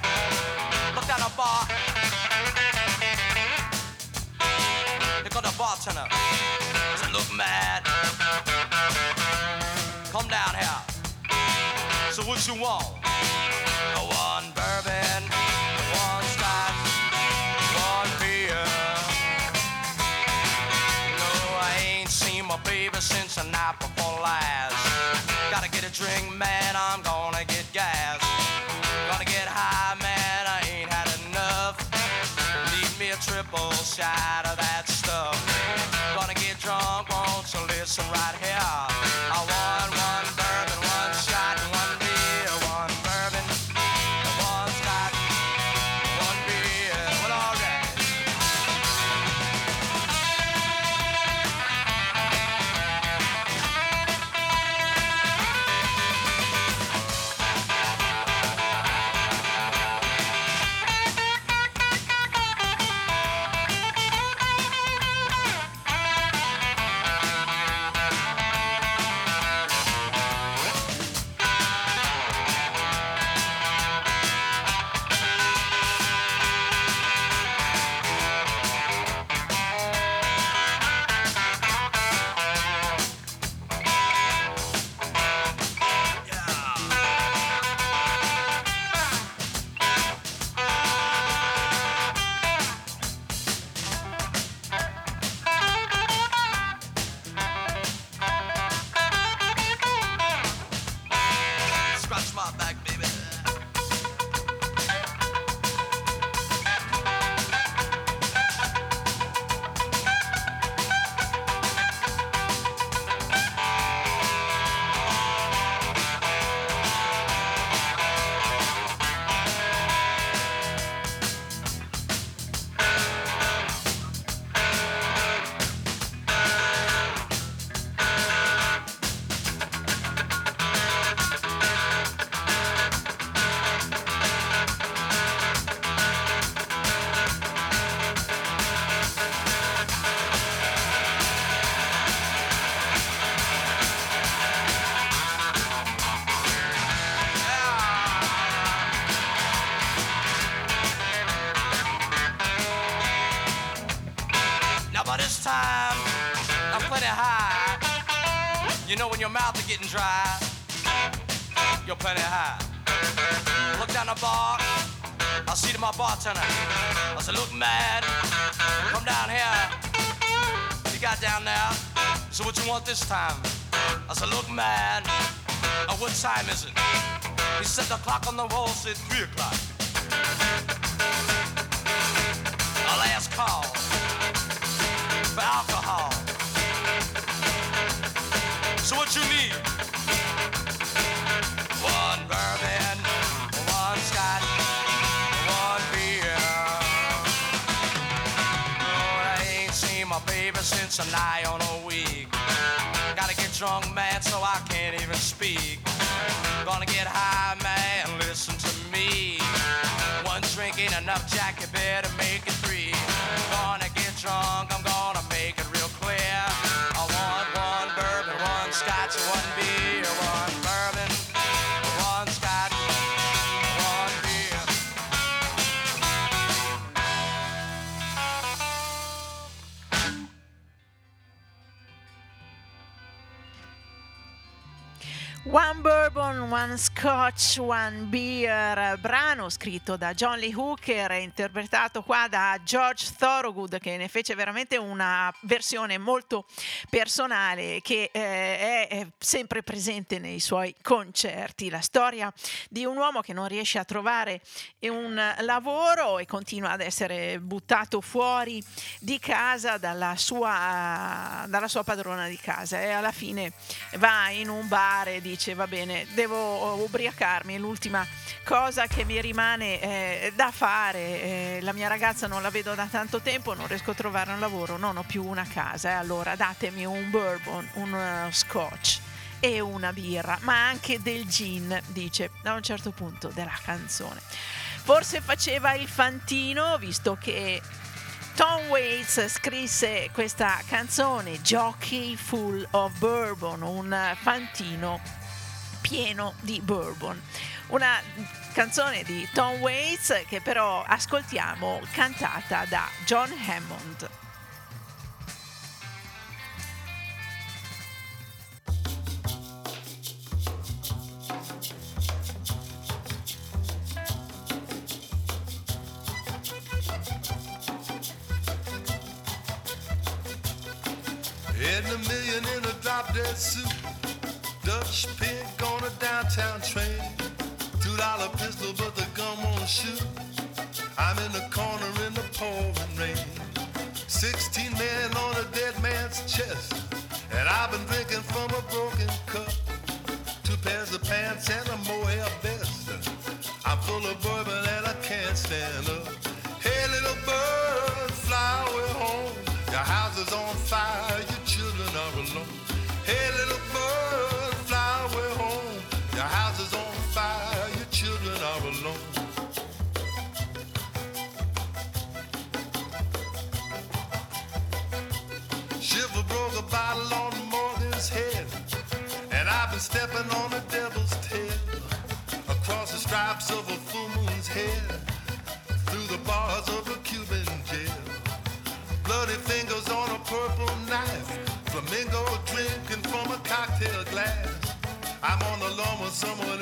Look at a bar. Here come the bartender. I said, look mad. Come down here. So what you want? One bourbon, Gotta get a drink, man, I'm mouth is getting dry, you're plenty high. Look down the bar, I see to my bartender. I said, look mad, come down here. He got down there. So what you want this time? I said, look man, uh, what time is it? He said the clock on the wall said three o'clock. strong man. One Bourbon, One Scotch, One Beer, brano scritto da John Lee Hooker e interpretato qua da George Thorogood che ne fece veramente una versione molto personale che eh, è, sempre presente nei suoi concerti. La storia di un uomo che non riesce a trovare un lavoro e continua ad essere buttato fuori di casa dalla sua, dalla sua padrona di casa e alla fine va in un bar e dice va bene devo ubriacarmi. È l'ultima cosa che mi rimane eh, da fare eh, la mia ragazza non la vedo da tanto tempo non riesco a trovare un lavoro non ho più una casa. E allora datemi un bourbon un uh, scotch e una birra ma anche del gin dice a un certo punto della canzone. Forse faceva il fantino visto che Tom Waits scrisse questa canzone Jockey Full of Bourbon, un fantino pieno di bourbon. Una canzone di Tom Waits che però ascoltiamo cantata da John Hammond. In a million in a drop dead suit. Dutch a downtown train. Two dollar pistol, but the gun won't shoot. I'm in the corner in the pouring rain. Sixteen men on a dead man's chest. And I've been drinking from a broken cup. Stepping on a devil's tail. Across the stripes of a full moon's hair, Through the bars of a Cuban jail. Bloody fingers on a purple knife. Flamingo drinking from a cocktail glass. I'm on the lawn with someone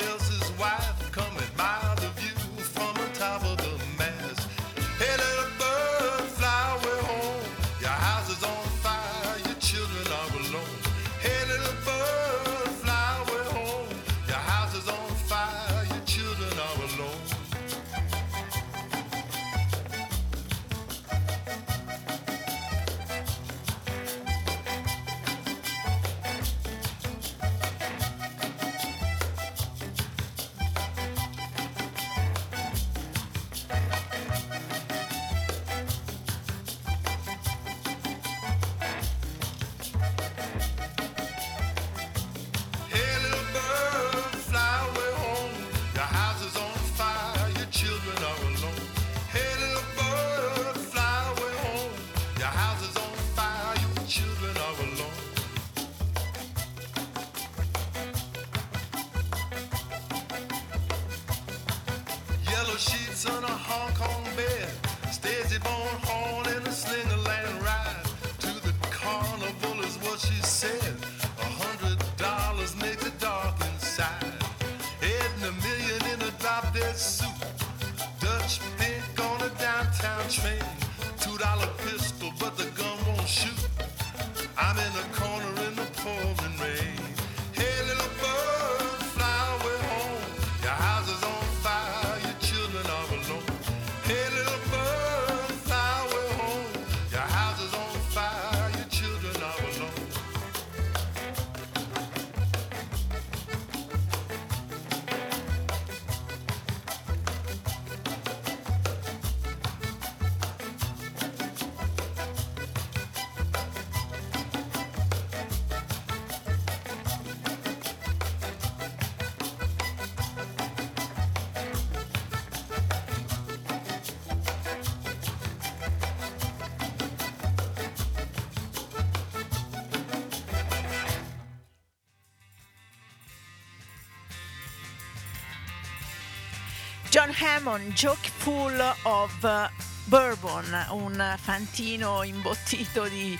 John Hammond, Joke Full of Bourbon, un fantino imbottito di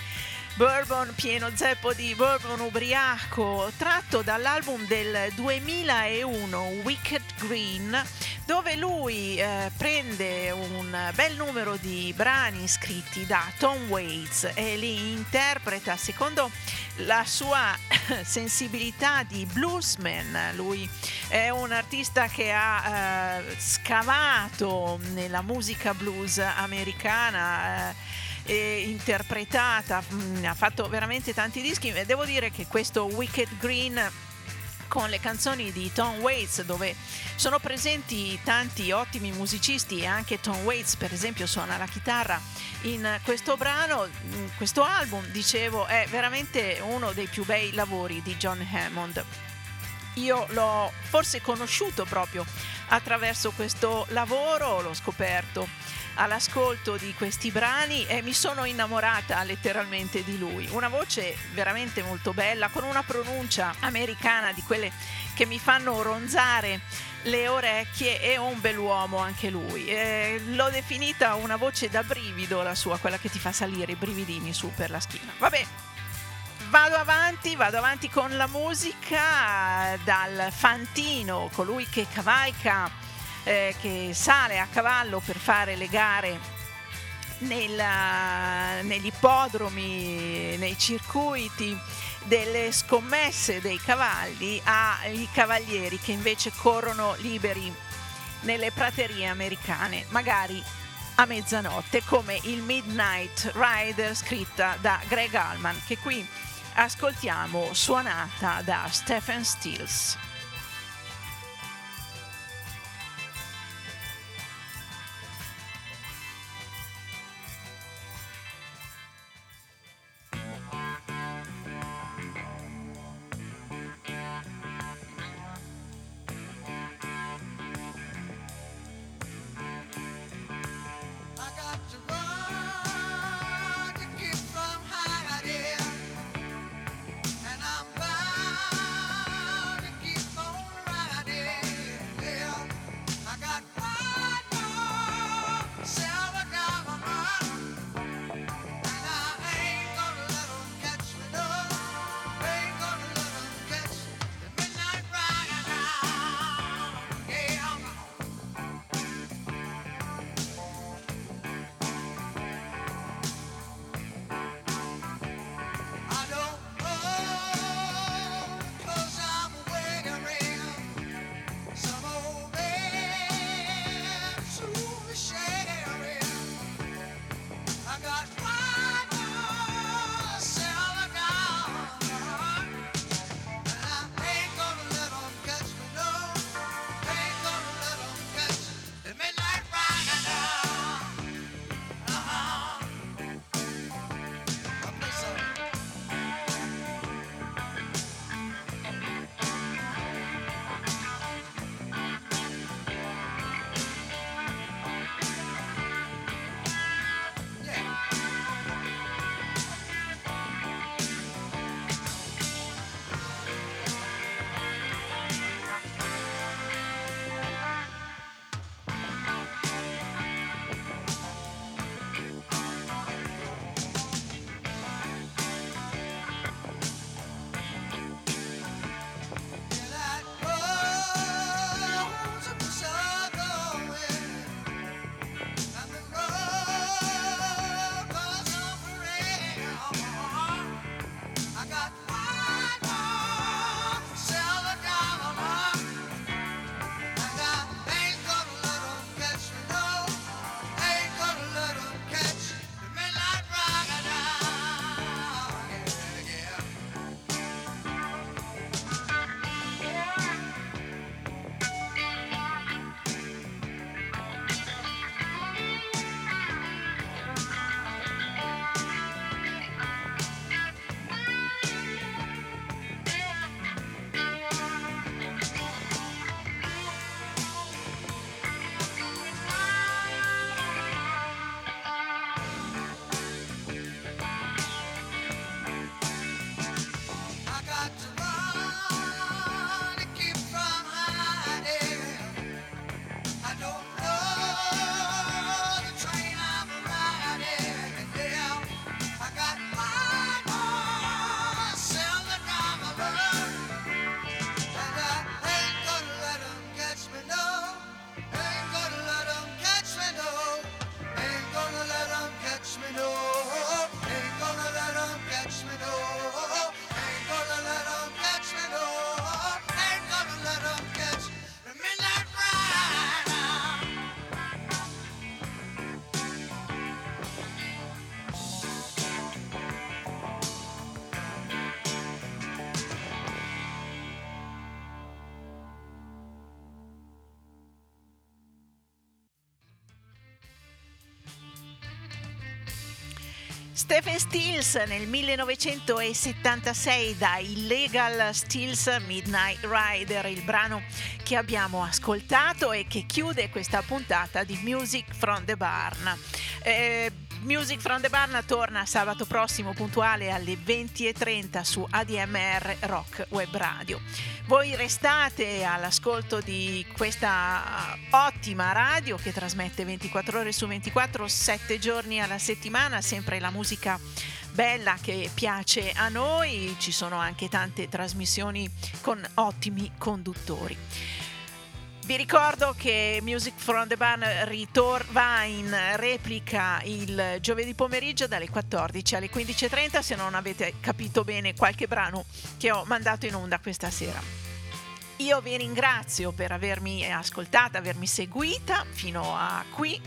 bourbon, pieno zeppo di bourbon ubriaco, tratto dall'album del 2001 Wicked Green, dove lui eh, prende un bel numero di brani scritti da Tom Waits e li interpreta secondo la sua sensibilità di bluesman. Lui è un artista che ha eh, scavato nella musica blues americana. eh, interpretata, mm, ha fatto veramente tanti dischi devo dire che questo Wicked Green con le canzoni di Tom Waits dove sono presenti tanti ottimi musicisti e anche Tom Waits per esempio suona la chitarra in questo brano, in questo album dicevo è veramente uno dei più bei lavori di John Hammond. Io l'ho forse conosciuto proprio attraverso questo lavoro, l'ho scoperto all'ascolto di questi brani e mi sono innamorata letteralmente di lui. Una voce veramente molto bella, con una pronuncia americana di quelle che mi fanno ronzare le orecchie e un bell'uomo anche lui. Eh, l'ho definita una voce da brivido la sua, quella che ti fa salire i brividini su per la schiena. Vabbè, Vado avanti, vado avanti con la musica dal Fantino, colui che cavalca, eh, che sale a cavallo per fare le gare nella- negli ippodromi, nei circuiti delle scommesse dei cavalli ai cavalieri che invece corrono liberi nelle praterie americane, magari a mezzanotte, come il Midnight Rider scritta da Greg Allman, che qui ascoltiamo suonata da Stephen Stills. Stephen Stills nel 1976 da Illegal Stills Midnight Rider, il brano che abbiamo ascoltato e che chiude questa puntata di Music from the Barn. Eh, Music from the Barn torna sabato prossimo puntuale alle 20.30 su ADMR Rock Web Radio. Voi restate all'ascolto di questa ottima radio che trasmette 24 ore su 24, 7 giorni alla settimana, sempre la musica bella che piace a noi, ci sono anche tante trasmissioni con ottimi conduttori. Vi ricordo che Music from the Barn ritor- va in replica il giovedì pomeriggio dalle 14 alle 15.30 se non avete capito bene qualche brano che ho mandato in onda questa sera. Io vi ringrazio per avermi ascoltata, avermi seguita fino a qui.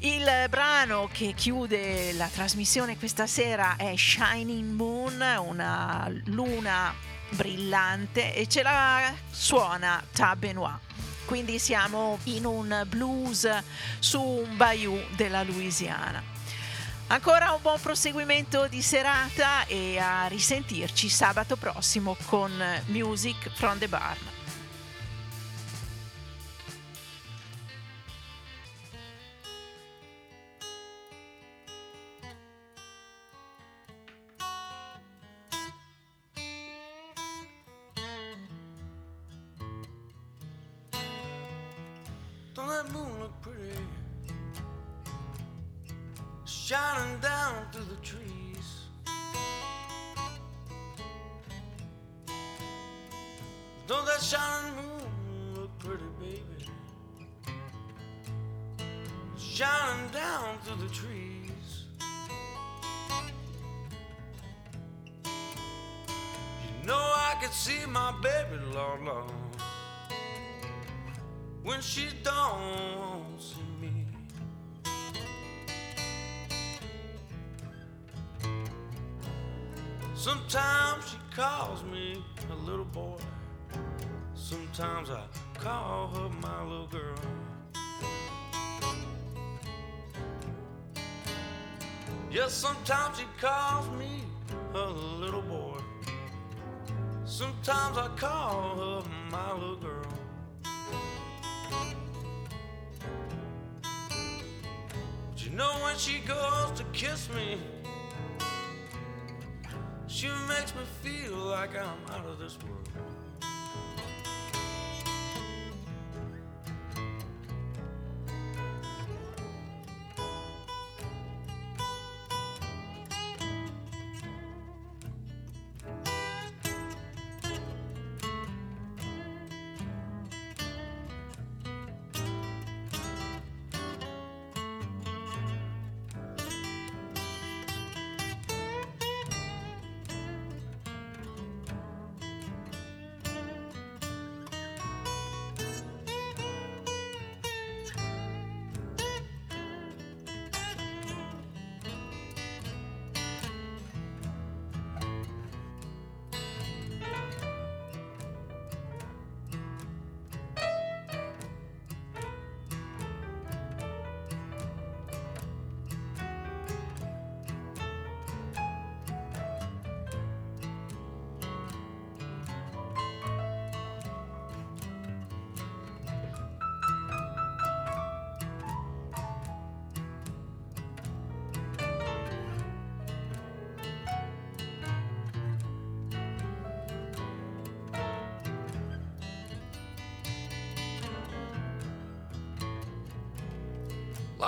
Il brano che chiude la trasmissione questa sera è Shining Moon, una luna brillante e ce la suona Tab Benoit. Quindi siamo in un blues su un bayou della Louisiana. Ancora un buon proseguimento di serata e a risentirci sabato prossimo con Music from the Barn. Shining down through the trees. Don't that shining moon look pretty, baby? Shining down through the trees. You know I could see my baby, Lord, Lord when she don't see Sometimes she calls me a little boy. Sometimes I call her my little girl. Yes, sometimes she calls me her little boy. Sometimes I call her my little girl. But you know when she goes to kiss me, she makes me feel like I'm out of this world.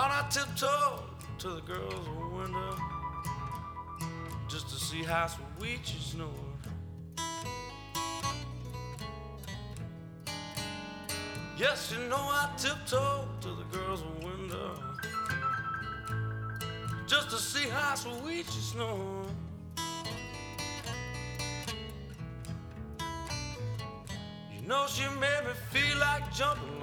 I tiptoed to the girl's window just to see how sweet she snored. Yes, you know I tiptoed to the girl's window just to see how sweet she snored. You know she made me feel like jumping,